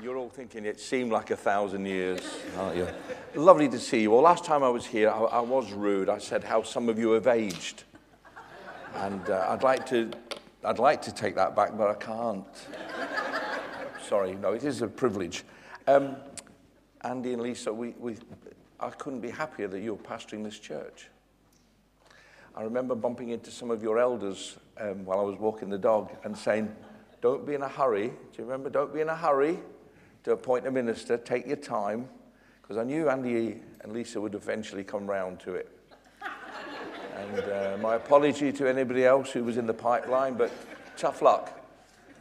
You're all thinking it seemed like a thousand years, aren't you? Lovely to see you. Well, last time I was here, I, I was rude. I said how some of you have aged. And uh, I'd, like to, I'd like to take that back, but I can't. Sorry, no, it is a privilege. Um, Andy and Lisa, we, we, I couldn't be happier that you're pastoring this church. I remember bumping into some of your elders um, while I was walking the dog and saying, Don't be in a hurry. Do you remember? Don't be in a hurry to appoint a minister, take your time, because I knew Andy and Lisa would eventually come round to it. and uh, my apology to anybody else who was in the pipeline, but tough luck.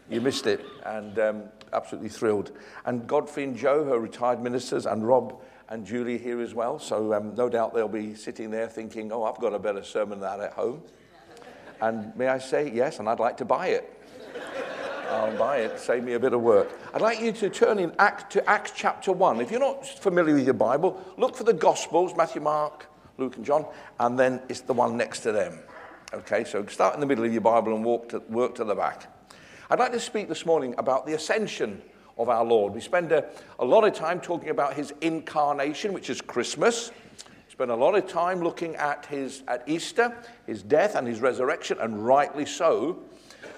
You missed it, and um, absolutely thrilled. And Godfrey and Joe, her retired ministers, and Rob and Julie here as well. So um, no doubt they'll be sitting there thinking, oh, I've got a better sermon than that at home. And may I say, yes, and I'd like to buy it. I'll buy it, save me a bit of work. I'd like you to turn in Act, to Acts chapter 1. If you're not familiar with your Bible, look for the Gospels Matthew, Mark, Luke, and John, and then it's the one next to them. Okay, so start in the middle of your Bible and walk to, work to the back. I'd like to speak this morning about the ascension of our Lord. We spend a, a lot of time talking about his incarnation, which is Christmas. Spend a lot of time looking at his at Easter, his death and his resurrection, and rightly so.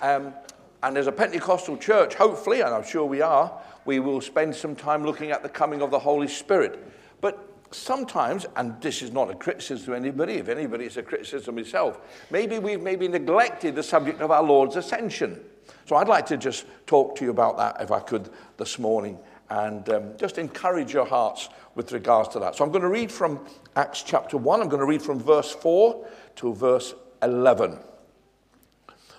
Um, and as a Pentecostal church, hopefully, and I'm sure we are, we will spend some time looking at the coming of the Holy Spirit. But sometimes, and this is not a criticism to anybody, if anybody, it's a criticism itself, maybe we've maybe neglected the subject of our Lord's ascension. So I'd like to just talk to you about that, if I could, this morning, and um, just encourage your hearts with regards to that. So I'm going to read from Acts chapter 1, I'm going to read from verse 4 to verse 11.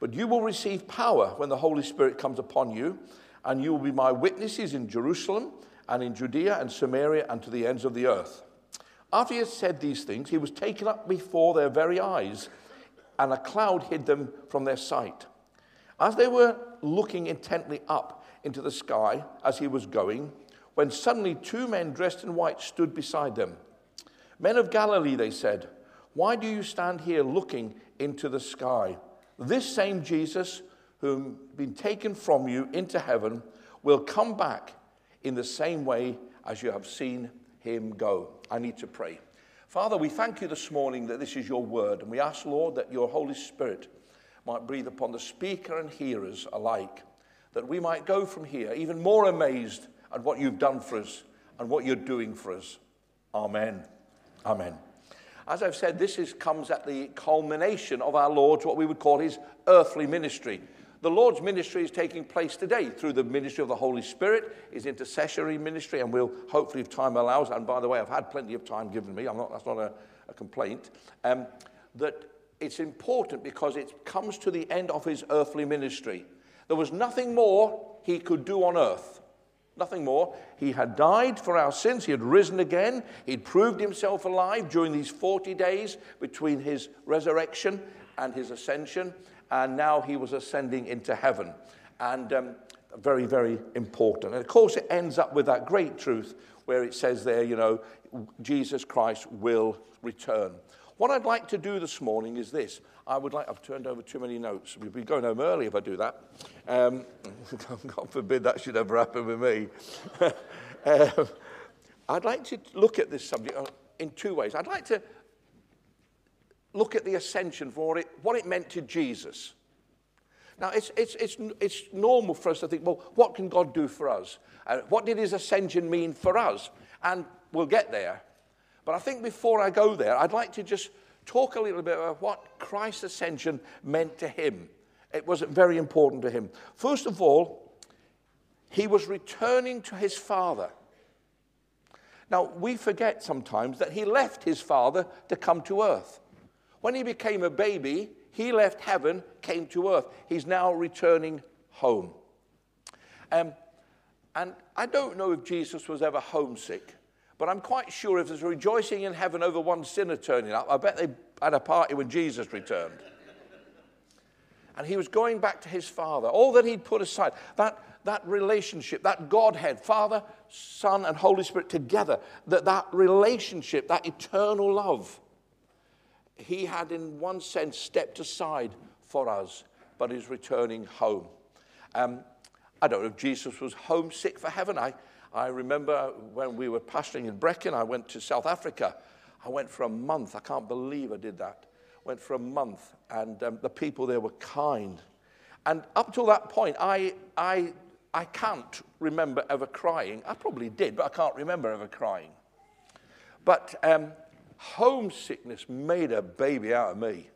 But you will receive power when the Holy Spirit comes upon you, and you will be my witnesses in Jerusalem and in Judea and Samaria and to the ends of the earth. After he had said these things, he was taken up before their very eyes, and a cloud hid them from their sight. As they were looking intently up into the sky as he was going, when suddenly two men dressed in white stood beside them. Men of Galilee, they said, why do you stand here looking into the sky? This same Jesus, whom been taken from you into heaven, will come back in the same way as you have seen him go. I need to pray. Father, we thank you this morning that this is your word, and we ask, Lord, that your Holy Spirit might breathe upon the speaker and hearers alike, that we might go from here even more amazed at what you've done for us and what you're doing for us. Amen. Amen. As I've said, this is, comes at the culmination of our Lord's, what we would call his earthly ministry. The Lord's ministry is taking place today through the ministry of the Holy Spirit, his intercessory ministry, and we'll hopefully, if time allows, and by the way, I've had plenty of time given me, I'm not, that's not a, a complaint, um, that it's important because it comes to the end of his earthly ministry. There was nothing more he could do on earth. Nothing more. He had died for our sins. He had risen again. He'd proved himself alive during these 40 days between his resurrection and his ascension. And now he was ascending into heaven. And um, very, very important. And of course, it ends up with that great truth where it says there, you know, Jesus Christ will return. What I'd like to do this morning is this. I would like, I've turned over too many notes. We'd be going home early if I do that. Um, God forbid that should ever happen with me. um, I'd like to look at this subject in two ways. I'd like to look at the ascension for it, what it meant to Jesus. Now, it's, it's, it's, it's normal for us to think, well, what can God do for us? Uh, what did his ascension mean for us? And we'll get there. But I think before I go there, I'd like to just talk a little bit about what Christ's ascension meant to him. It was very important to him. First of all, he was returning to his father. Now, we forget sometimes that he left his father to come to earth. When he became a baby, he left heaven, came to earth. He's now returning home. Um, And I don't know if Jesus was ever homesick, but I'm quite sure if there's rejoicing in heaven over one sinner turning up, I bet they had a party when Jesus returned. And he was going back to his Father, all that he'd put aside, that, that relationship, that Godhead, Father, Son, and Holy Spirit together, that, that relationship, that eternal love, he had in one sense stepped aside for us, but is returning home. Um, I don't know if Jesus was homesick for heaven. I, I remember when we were pastoring in Brecon, I went to South Africa. I went for a month. I can't believe I did that. Went for a month, and um, the people there were kind. And up till that point, I, I, I can't remember ever crying. I probably did, but I can't remember ever crying. But um, homesickness made a baby out of me.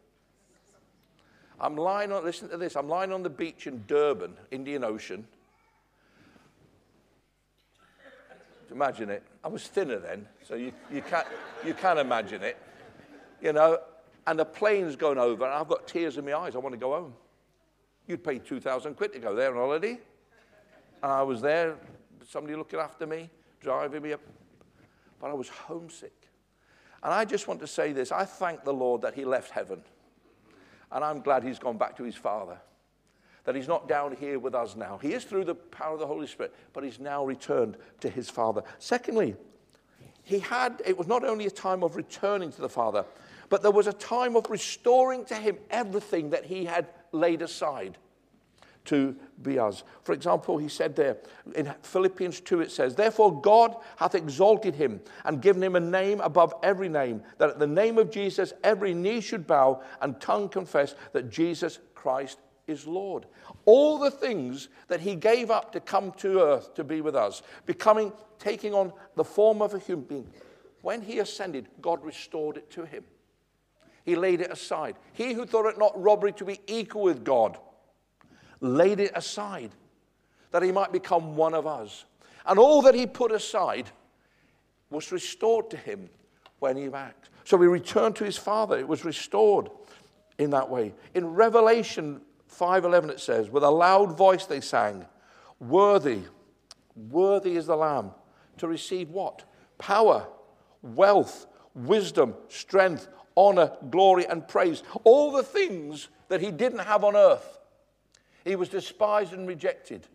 I'm lying on, listen to this, I'm lying on the beach in Durban, Indian Ocean, Imagine it. I was thinner then, so you, you, can't, you can imagine it. You know, and the plane's going over, and I've got tears in my eyes. I want to go home. You'd pay 2,000 quid to go there on holiday. And I was there, somebody looking after me, driving me up. But I was homesick. And I just want to say this I thank the Lord that He left heaven. And I'm glad He's gone back to His Father that he's not down here with us now. He is through the power of the Holy Spirit, but he's now returned to his Father. Secondly, he had, it was not only a time of returning to the Father, but there was a time of restoring to him everything that he had laid aside to be us. For example, he said there in Philippians 2, it says, Therefore God hath exalted him and given him a name above every name, that at the name of Jesus every knee should bow and tongue confess that Jesus Christ is Lord. All the things that he gave up to come to earth to be with us, becoming, taking on the form of a human being, when he ascended, God restored it to him. He laid it aside. He who thought it not robbery to be equal with God laid it aside that he might become one of us. And all that he put aside was restored to him when he acted. So he returned to his father. It was restored in that way. In Revelation 5:11 it says, with a loud voice they sang, "Worthy, worthy is the lamb to receive what? Power, wealth, wisdom, strength, honor, glory and praise. All the things that he didn't have on earth. He was despised and rejected.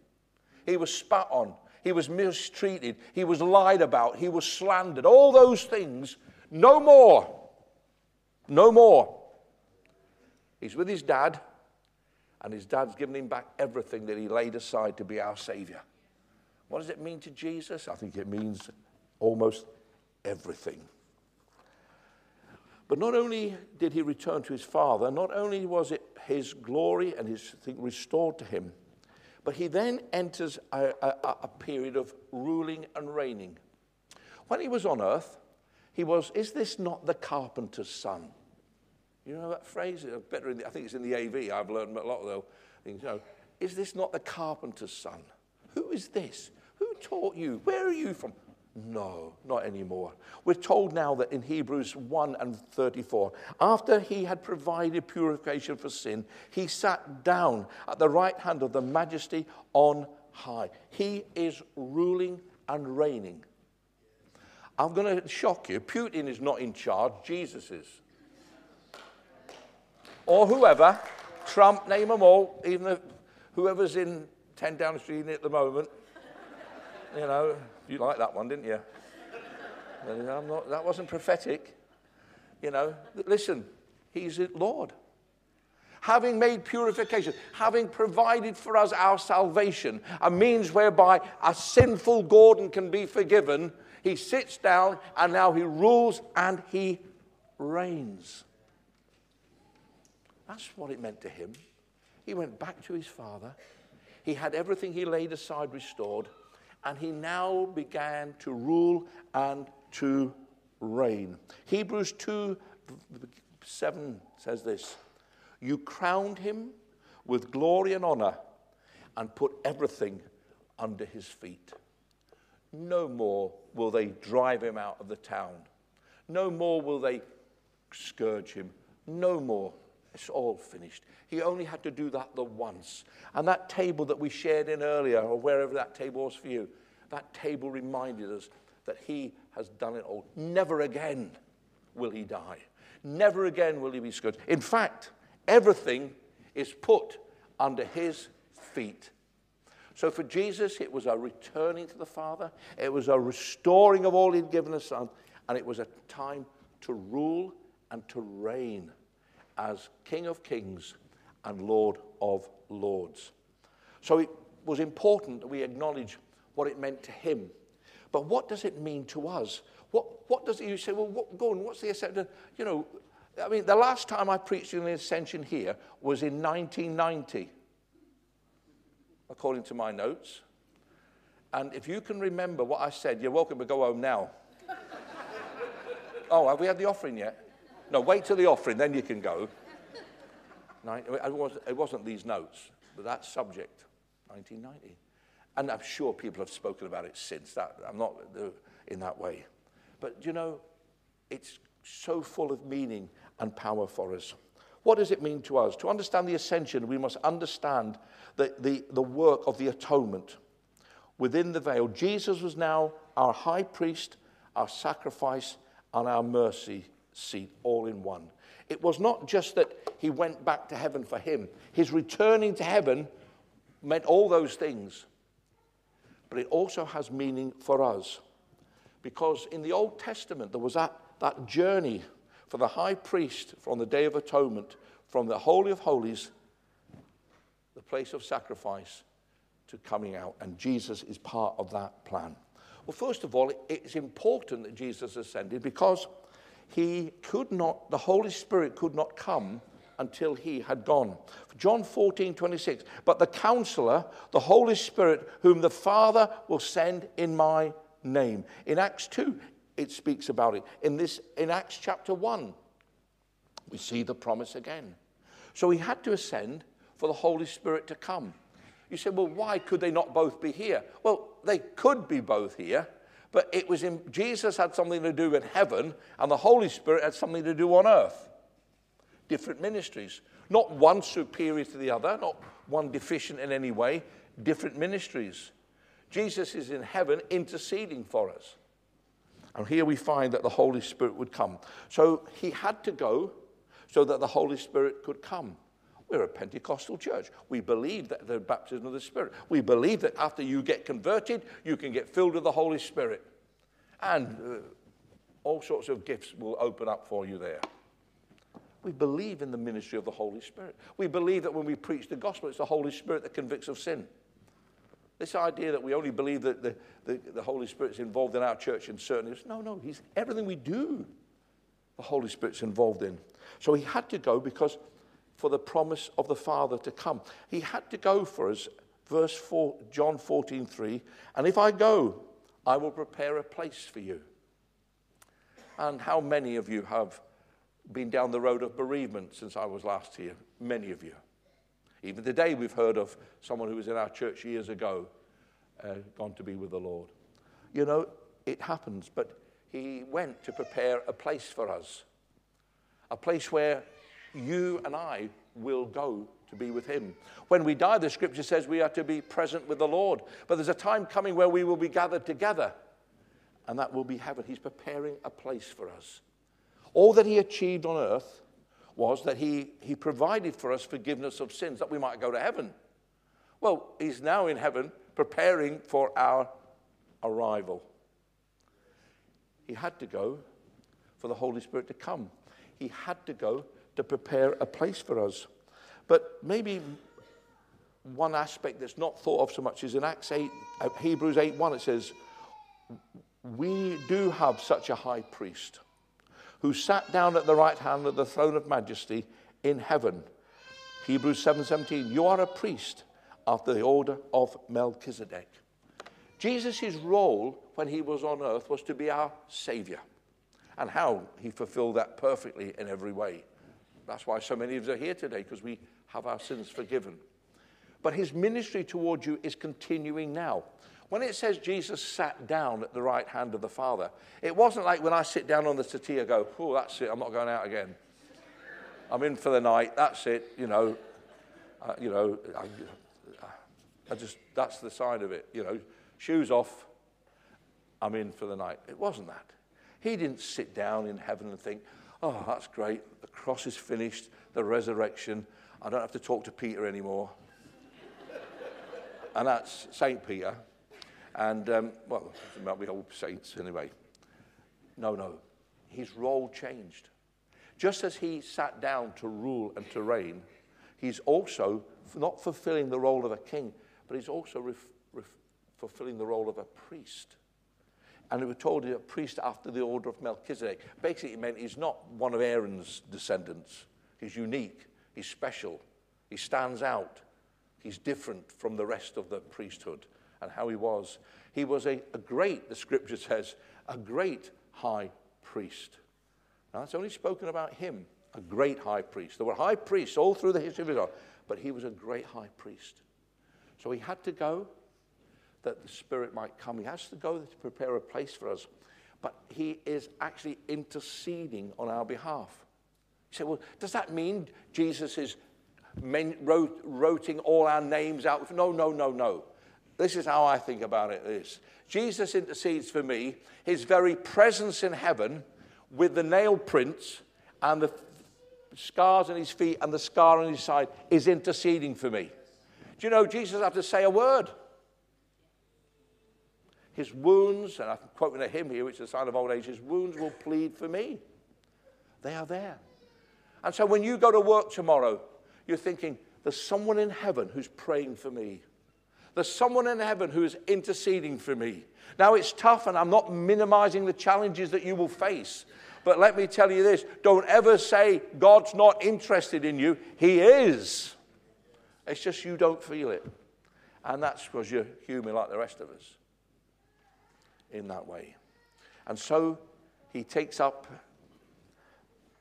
He was spat on. He was mistreated. He was lied about. He was slandered. All those things, no more. No more. He's with his dad and his dad's given him back everything that he laid aside to be our Savior. What does it mean to Jesus? I think it means almost everything. But not only did he return to his Father, not only was it his glory and his thing restored to him, but he then enters a, a, a period of ruling and reigning. When he was on earth, he was, Is this not the carpenter's son? You know that phrase? Better the, I think it's in the AV. I've learned a lot things. You know, is this not the carpenter's son? Who is this? Who taught you? Where are you from? No, not anymore. We're told now that in Hebrews 1 and 34, after he had provided purification for sin, he sat down at the right hand of the majesty on high. He is ruling and reigning. I'm going to shock you. Putin is not in charge, Jesus is or whoever, Trump, name them all, even whoever's in 10 Downing Street at the moment. You know, you like that one, didn't you? I'm not, that wasn't prophetic. You know, listen, he's Lord. Having made purification, having provided for us our salvation, a means whereby a sinful Gordon can be forgiven, he sits down and now he rules and he reigns. That's what it meant to him. He went back to his father. He had everything he laid aside restored, and he now began to rule and to reign. Hebrews 2 7 says this You crowned him with glory and honor and put everything under his feet. No more will they drive him out of the town. No more will they scourge him. No more It's all finished. He only had to do that the once. And that table that we shared in earlier, or wherever that table was for you, that table reminded us that he has done it all. Never again will he die. Never again will he be scourged. In fact, everything is put under his feet. So for Jesus, it was a returning to the Father, it was a restoring of all he'd given the Son, and it was a time to rule and to reign as King of Kings and Lord of Lords. So it was important that we acknowledge what it meant to him. But what does it mean to us? What, what does it, you say, well, what, go on, what's the ascension? You know, I mean, the last time I preached on the ascension here was in 1990, according to my notes. And if you can remember what I said, you're welcome to go home now. oh, have we had the offering yet? No, wait till the offering, then you can go. It wasn't these notes, but that subject, 1990. And I'm sure people have spoken about it since. That, I'm not uh, in that way. But you know, it's so full of meaning and power for us. What does it mean to us? To understand the ascension, we must understand the, the, the work of the atonement within the veil. Jesus was now our high priest, our sacrifice, and our mercy seat all in one. It was not just that he went back to heaven for him, his returning to heaven meant all those things. But it also has meaning for us. Because in the Old Testament, there was that, that journey for the high priest from the Day of Atonement, from the Holy of Holies, the place of sacrifice, to coming out. And Jesus is part of that plan. Well, first of all, it's important that Jesus ascended because he could not, the Holy Spirit could not come until he had gone. John 14, 26. But the counselor, the Holy Spirit, whom the Father will send in my name. In Acts 2, it speaks about it. In, this, in Acts chapter 1, we see the promise again. So he had to ascend for the Holy Spirit to come. You say, well, why could they not both be here? Well, they could be both here but it was in, Jesus had something to do in heaven, and the Holy Spirit had something to do on earth. Different ministries. Not one superior to the other, not one deficient in any way, different ministries. Jesus is in heaven interceding for us. And here we find that the Holy Spirit would come. So he had to go so that the Holy Spirit could come. We're a Pentecostal church. We believe that the baptism of the Spirit. We believe that after you get converted, you can get filled with the Holy Spirit. And uh, all sorts of gifts will open up for you there. We believe in the ministry of the Holy Spirit. We believe that when we preach the gospel, it's the Holy Spirit that convicts of sin. This idea that we only believe that the, the, the Holy Spirit's involved in our church in certain areas. No, no, he's everything we do, the Holy Spirit's involved in. So he had to go because for the promise of the Father to come. He had to go for us, verse 4, John 14, 3. And if I go, I will prepare a place for you. And how many of you have been down the road of bereavement since I was last here? Many of you. Even today, we've heard of someone who was in our church years ago, uh, gone to be with the Lord. You know, it happens, but he went to prepare a place for us, a place where you and I will go to be with him. When we die, the scripture says we are to be present with the Lord. But there's a time coming where we will be gathered together, and that will be heaven. He's preparing a place for us. All that he achieved on earth was that he, he provided for us forgiveness of sins, that we might go to heaven. Well, he's now in heaven preparing for our arrival. He had to go for the Holy Spirit to come. He had to go to prepare a place for us. But maybe one aspect that's not thought of so much is in Acts 8, uh, Hebrews 8 1, it says, We do have such a high priest who sat down at the right hand of the throne of majesty in heaven. Hebrews 7:17 You are a priest after the order of Melchizedek. Jesus' role when he was on earth was to be our savior. And how he fulfilled that perfectly in every way. That's why so many of us are here today, because we have our sins forgiven. But his ministry towards you is continuing now. When it says Jesus sat down at the right hand of the Father, it wasn't like when I sit down on the settee, I go, oh, that's it, I'm not going out again. I'm in for the night. That's it. You know, uh, you know, I, I just, that's the side of it. You know, shoes off. I'm in for the night. It wasn't that. He didn't sit down in heaven and think, oh, that's great. The cross is finished, the resurrection. I don't have to talk to Peter anymore. and that's St. Peter. And, um, well, it might be all saints anyway. No, no. His role changed. Just as he sat down to rule and to reign, he's also not fulfilling the role of a king, but he's also ref, ref, fulfilling the role of a priest. And we were told he's a priest after the order of Melchizedek. Basically, it meant he's not one of Aaron's descendants. He's unique, he's special, he stands out, he's different from the rest of the priesthood and how he was. He was a, a great, the scripture says, a great high priest. Now, it's only spoken about him, a great high priest. There were high priests all through the history of Israel, but he was a great high priest. So he had to go that the Spirit might come. He has to go to prepare a place for us. But he is actually interceding on our behalf. You say, well, does that mean Jesus is men, wrote, all our names out? No, no, no, no. This is how I think about it. This Jesus intercedes for me. His very presence in heaven, with the nail prints and the scars on his feet and the scar on his side, is interceding for me. Do you know Jesus had to say a word? His wounds, and I'm quoting a hymn here, which is a sign of old age, his wounds will plead for me. They are there. And so when you go to work tomorrow, you're thinking, there's someone in heaven who's praying for me. There's someone in heaven who is interceding for me. Now, it's tough, and I'm not minimizing the challenges that you will face. But let me tell you this don't ever say God's not interested in you. He is. It's just you don't feel it. And that's because you're human like the rest of us in that way. And so he takes up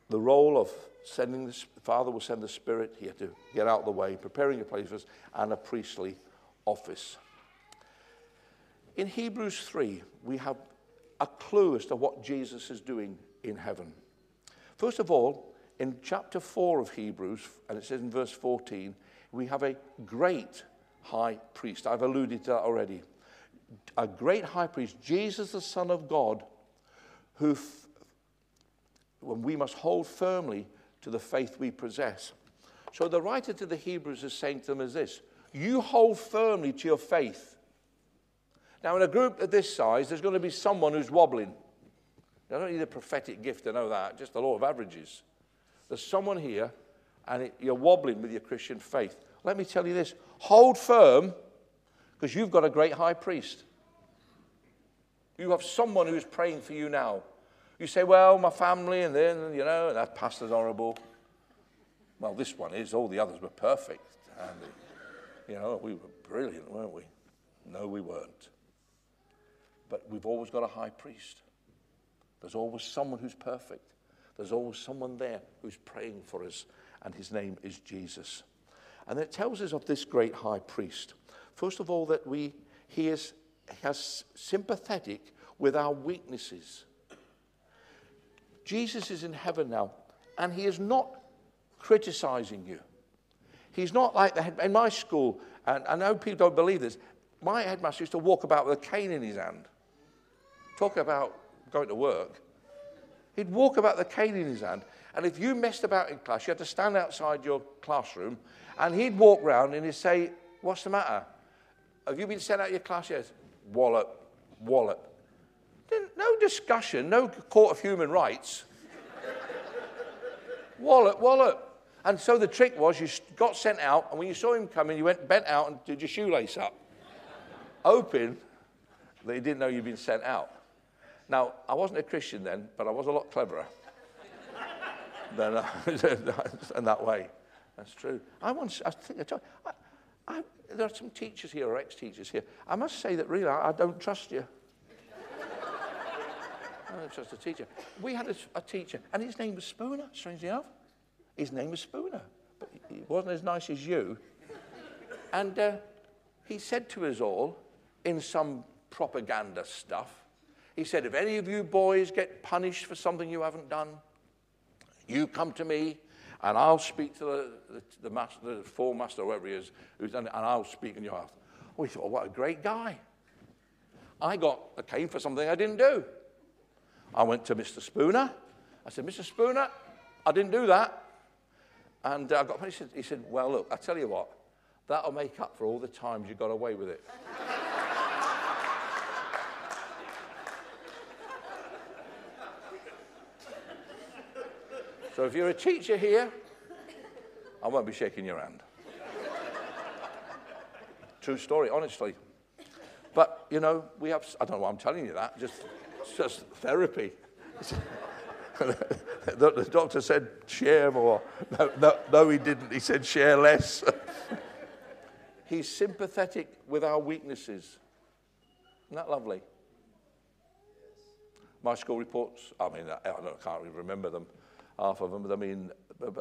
the role of sending the Father will send the Spirit. He had to get out of the way, preparing a place for us, and a priestly office. In Hebrews 3, we have a clue as to what Jesus is doing in heaven. First of all, in chapter 4 of Hebrews, and it says in verse 14, we have a great high priest. I've alluded to that already a great high priest, Jesus, the Son of God, who f- when we must hold firmly to the faith we possess. So the writer to the Hebrews is saying to them as this You hold firmly to your faith. Now, in a group of this size, there's going to be someone who's wobbling. I don't need a prophetic gift to know that, just the law of averages. There's someone here, and it, you're wobbling with your Christian faith. Let me tell you this hold firm because you've got a great high priest. You have someone who's praying for you now. You say, well, my family, and then, you know, that pastor's horrible. Well, this one is. All the others were perfect. And, you know, we were brilliant, weren't we? No, we weren't. But we've always got a high priest. There's always someone who's perfect. There's always someone there who's praying for us, and his name is Jesus. And it tells us of this great high priest. First of all, that we, he is has sympathetic with our weaknesses. Jesus is in heaven now, and he is not criticizing you. He's not like the head, in my school, and I know people don't believe this. My headmaster used to walk about with a cane in his hand. Talk about going to work. He'd walk about the cane in his hand, and if you messed about in class, you had to stand outside your classroom, and he'd walk round and he'd say, What's the matter? Have you been sent out of your class yet? Wallop, wallop. No discussion, no court of human rights. wallop, wallop. And so the trick was you got sent out, and when you saw him coming, you went bent out and did your shoelace up. Hoping that he didn't know you'd been sent out. Now, I wasn't a Christian then, but I was a lot cleverer than uh, in that way. That's true. I once, I think, I, I, there are some teachers here, or ex teachers here. I must say that really, I, I don't trust you. I don't trust a teacher. We had a, a, teacher, and his name was Spooner, strangely enough. His name was Spooner, but he wasn't as nice as you. And uh, he said to us all, in some propaganda stuff, he said, If any of you boys get punished for something you haven't done, you come to me and I'll speak to the, the, the, master, the master, whoever he is, who's done it, and I'll speak in your house. We thought, what a great guy. I got a cane for something I didn't do. I went to Mr. Spooner. I said, Mr. Spooner, I didn't do that. And uh, I got, he said, he said, well, look, I tell you what, that'll make up for all the times you got away with it. So if you're a teacher here, I won't be shaking your hand. True story, honestly. But, you know, we have, I don't know why I'm telling you that, just, just therapy. the, doctor said, share more. No, no, no, he didn't. He said, share less. He's sympathetic with our weaknesses. Isn't that lovely? My school reports, I mean, I, I can't even remember them, half of them, but I mean,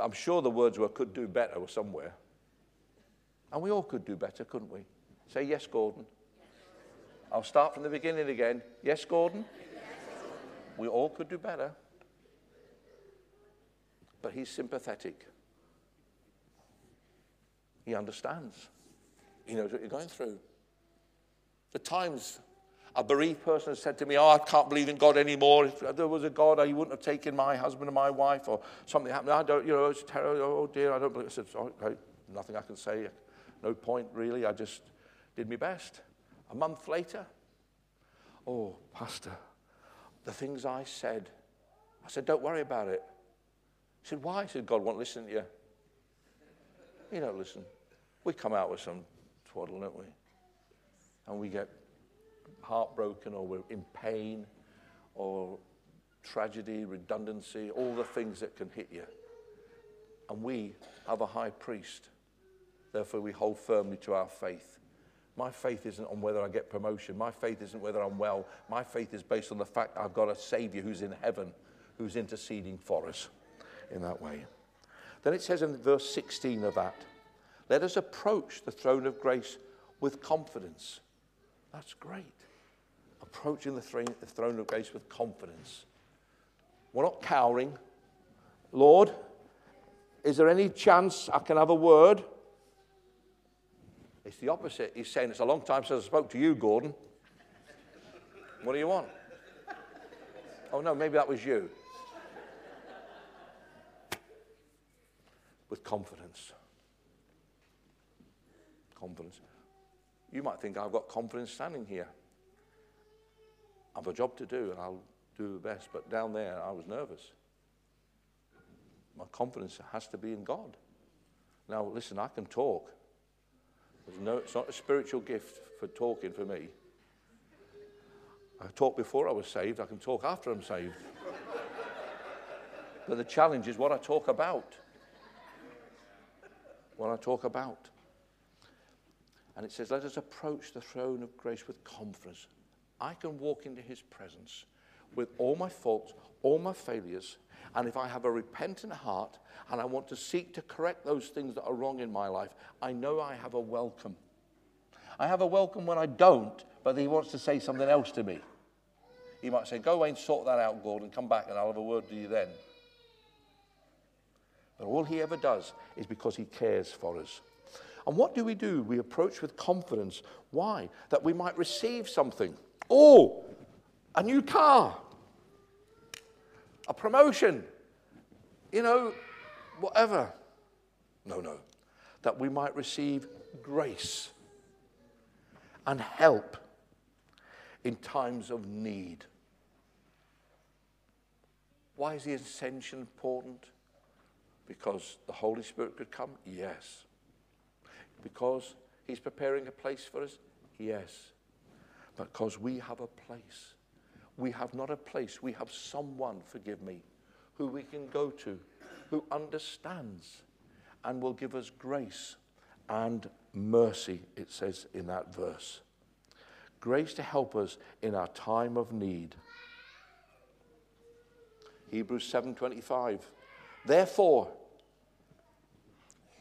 I'm sure the words were could do better somewhere. And we all could do better, couldn't we? Say yes, Gordon. I'll start from the beginning again. Yes, Gordon? We all could do better. But he's sympathetic. He understands. He knows what you're going through. The times a bereaved person said to me, Oh, I can't believe in God anymore. If there was a God, he wouldn't have taken my husband and my wife, or something happened. I don't, you know, it's terrible. Oh, dear, I don't believe. I said, Okay, nothing I can say. No point, really. I just did my best. A month later, oh, Pastor, the things I said. I said, Don't worry about it. He said, Why? I said, God won't listen to you. You don't listen. We come out with some twaddle, don't we? And we get heartbroken or we're in pain or tragedy, redundancy, all the things that can hit you. And we have a high priest. Therefore, we hold firmly to our faith. My faith isn't on whether I get promotion. My faith isn't whether I'm well. My faith is based on the fact I've got a Savior who's in heaven, who's interceding for us in that way. Then it says in verse 16 of that, let us approach the throne of grace with confidence. That's great. Approaching the throne, of grace with confidence. We're not cowering. Lord, is there any chance I can have a word? It's the opposite. He's saying, It's a long time since I spoke to you, Gordon. What do you want? Oh, no, maybe that was you. With confidence. Confidence. You might think I've got confidence standing here. I've a job to do and I'll do the best, but down there I was nervous. My confidence has to be in God. Now, listen, I can talk. No, it's not a spiritual gift for talking for me. I talked before I was saved, I can talk after I'm saved. but the challenge is what I talk about. What I talk about. And it says, Let us approach the throne of grace with confidence. I can walk into his presence with all my faults, all my failures, and if I have a repentant heart and I want to seek to correct those things that are wrong in my life, I know I have a welcome. I have a welcome when I don't, but he wants to say something else to me. He might say, Go away and sort that out, Gordon, come back and I'll have a word to you then. But all he ever does is because he cares for us. And what do we do? We approach with confidence. Why? That we might receive something. Oh, a new car a promotion, you know, whatever. No, no. That we might receive grace and help in times of need. Why is the ascension important? Because the Holy Spirit could come? Yes. Because He's preparing a place for us? Yes. Because we have a place we have not a place, we have someone, forgive me, who we can go to, who understands and will give us grace and mercy, it says in that verse. Grace to help us in our time of need. Hebrews 7:25. Therefore,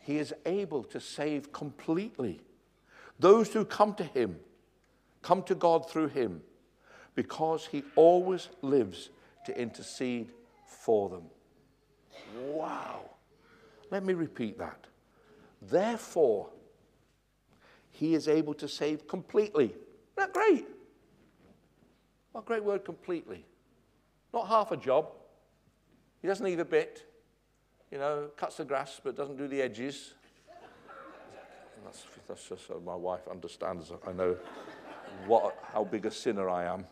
he is able to save completely those who come to him, come to God through him because he always lives to intercede for them. Wow. Let me repeat that. Therefore, he is able to save completely. Isn't that great? What a great word, completely. Not half a job. He doesn't leave a bit. You know, cuts the grass but doesn't do the edges. That's, that's just so my wife understands. I know what, how big a sinner I am.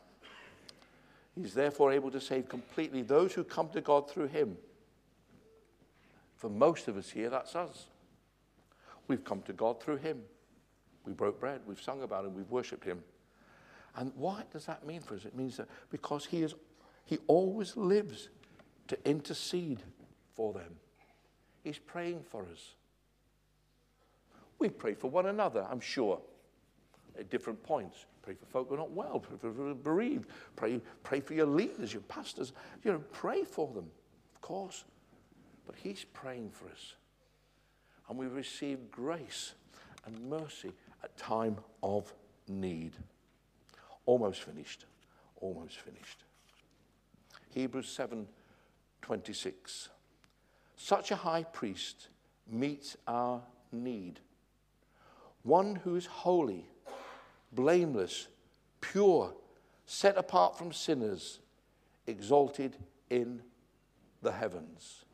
He's therefore able to save completely those who come to God through him. For most of us here, that's us. We've come to God through him. We broke bread, we've sung about him, we've worshipped him. And what does that mean for us? It means that because he is he always lives to intercede for them. He's praying for us. We pray for one another, I'm sure, at different points. Pray for folk who are not well, pray for bereaved, pray, pray for your leaders, your pastors. You know, pray for them, of course. But He's praying for us. And we receive grace and mercy at time of need. Almost finished. Almost finished. Hebrews 7 26. Such a high priest meets our need. One who is holy, blameless, pure, set apart from sinners, exalted in the heavens.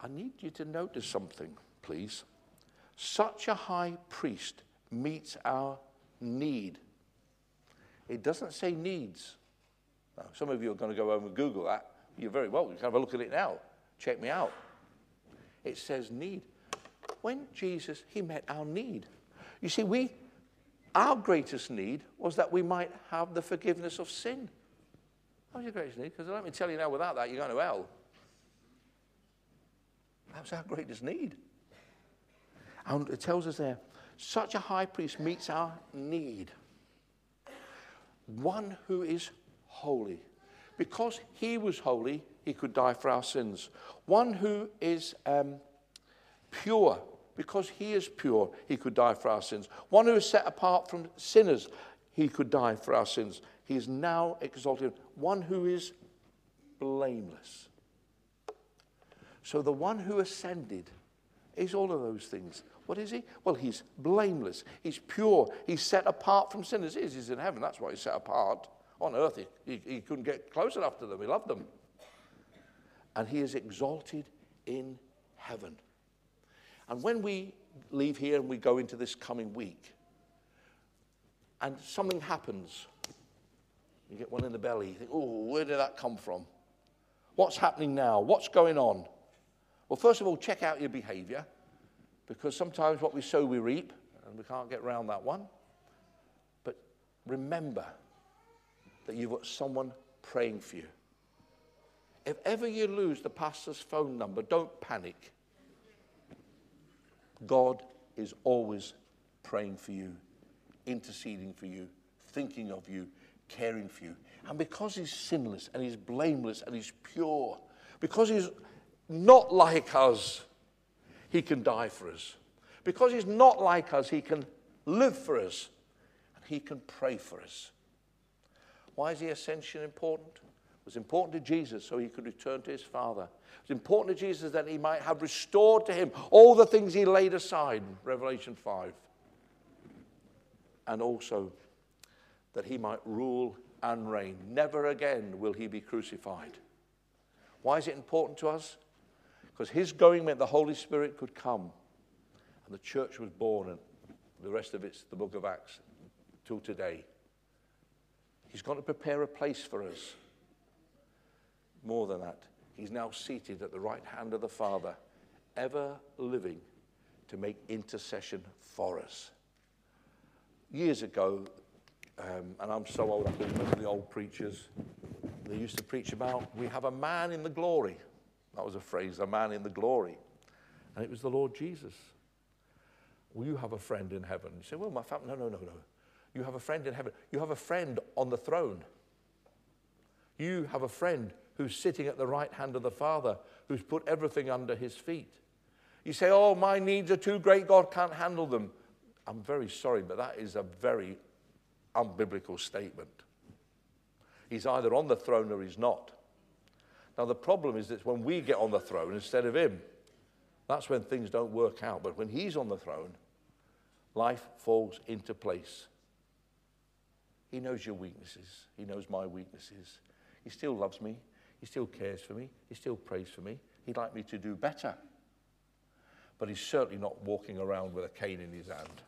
I need you to notice something, please. Such a high priest meets our need. It doesn't say needs. Now, some of you are going to go home and Google that. You're very welcome. You can have a look at it now. Check me out. It says need. When Jesus, he met our need. You see, we, our greatest need was that we might have the forgiveness of sin. That was your greatest need, because let me tell you now, without that, you're going to hell. That was our greatest need. And it tells us there, such a high priest meets our need. One who is holy. Because he was holy, he could die for our sins. One who is um, pure. Because he is pure, he could die for our sins. One who is set apart from sinners, he could die for our sins. He is now exalted. One who is blameless. So the one who ascended is all of those things. What is he? Well, he's blameless. He's pure. He's set apart from sinners. He is. He's in heaven. That's why he's set apart. On earth, he, he, he couldn't get close enough to them. He loved them. And he is exalted in heaven. And when we leave here and we go into this coming week, and something happens, you get one in the belly, you think, oh, where did that come from? What's happening now? What's going on? Well, first of all, check out your behavior, because sometimes what we sow, we reap, and we can't get around that one. But remember that you've got someone praying for you. If ever you lose the pastor's phone number, don't panic. God is always praying for you, interceding for you, thinking of you, caring for you. And because he's sinless and he's blameless and he's pure, because he's not like us, he can die for us. Because he's not like us, he can live for us and he can pray for us. Why is the ascension important? Was important to Jesus so he could return to his Father. It was important to Jesus that he might have restored to him all the things he laid aside, Revelation 5. And also that he might rule and reign. Never again will he be crucified. Why is it important to us? Because his going meant the Holy Spirit could come. And the church was born, and the rest of it's the book of Acts till today. He's got to prepare a place for us. More than that, he's now seated at the right hand of the Father, ever living to make intercession for us. Years ago, um, and I'm so old, I can remember the old preachers, they used to preach about, we have a man in the glory. That was a phrase, a man in the glory. And it was the Lord Jesus. Will you have a friend in heaven? You say, well, my family, no, no, no, no. You have a friend in heaven. You have a friend on the throne. You have a friend who's sitting at the right hand of the Father, who's put everything under his feet. You say, Oh, my needs are too great, God can't handle them. I'm very sorry, but that is a very unbiblical statement. He's either on the throne or he's not. Now, the problem is that when we get on the throne instead of him, that's when things don't work out. But when he's on the throne, life falls into place. He knows your weaknesses, he knows my weaknesses. He still loves me, he still cares for me, he still prays for me. He'd like me to do better. But he's certainly not walking around with a cane in his hand.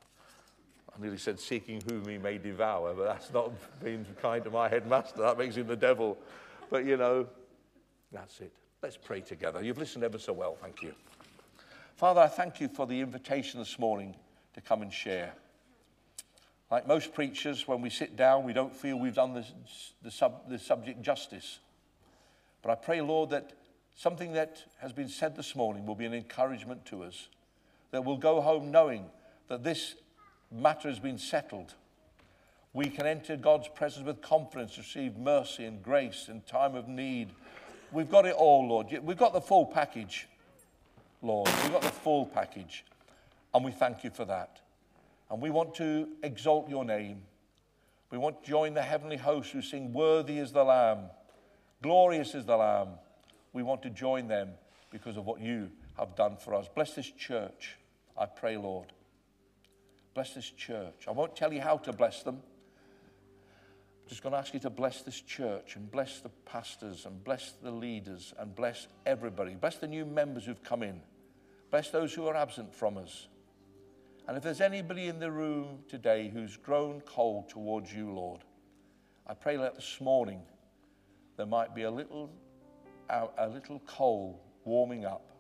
I nearly said, seeking whom he may devour, but that's not being kind to my headmaster. That makes him the devil. But you know, that's it. Let's pray together. You've listened ever so well. Thank you. Father, I thank you for the invitation this morning to come and share. Like most preachers, when we sit down, we don't feel we've done the, the, sub, the subject justice. But I pray, Lord, that something that has been said this morning will be an encouragement to us, that we'll go home knowing that this matter has been settled. We can enter God's presence with confidence, receive mercy and grace in time of need. We've got it all, Lord. We've got the full package, Lord. We've got the full package. And we thank you for that. And we want to exalt your name. We want to join the heavenly hosts who sing, Worthy is the Lamb, glorious is the Lamb. We want to join them because of what you have done for us. Bless this church, I pray, Lord. Bless this church. I won't tell you how to bless them. I'm just going to ask you to bless this church and bless the pastors and bless the leaders and bless everybody. Bless the new members who've come in. Bless those who are absent from us. And if there's anybody in the room today who's grown cold towards you, Lord, I pray that this morning there might be a little, a little coal warming up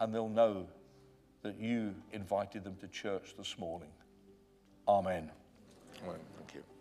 and they'll know that you invited them to church this morning. Amen. Amen. Thank you.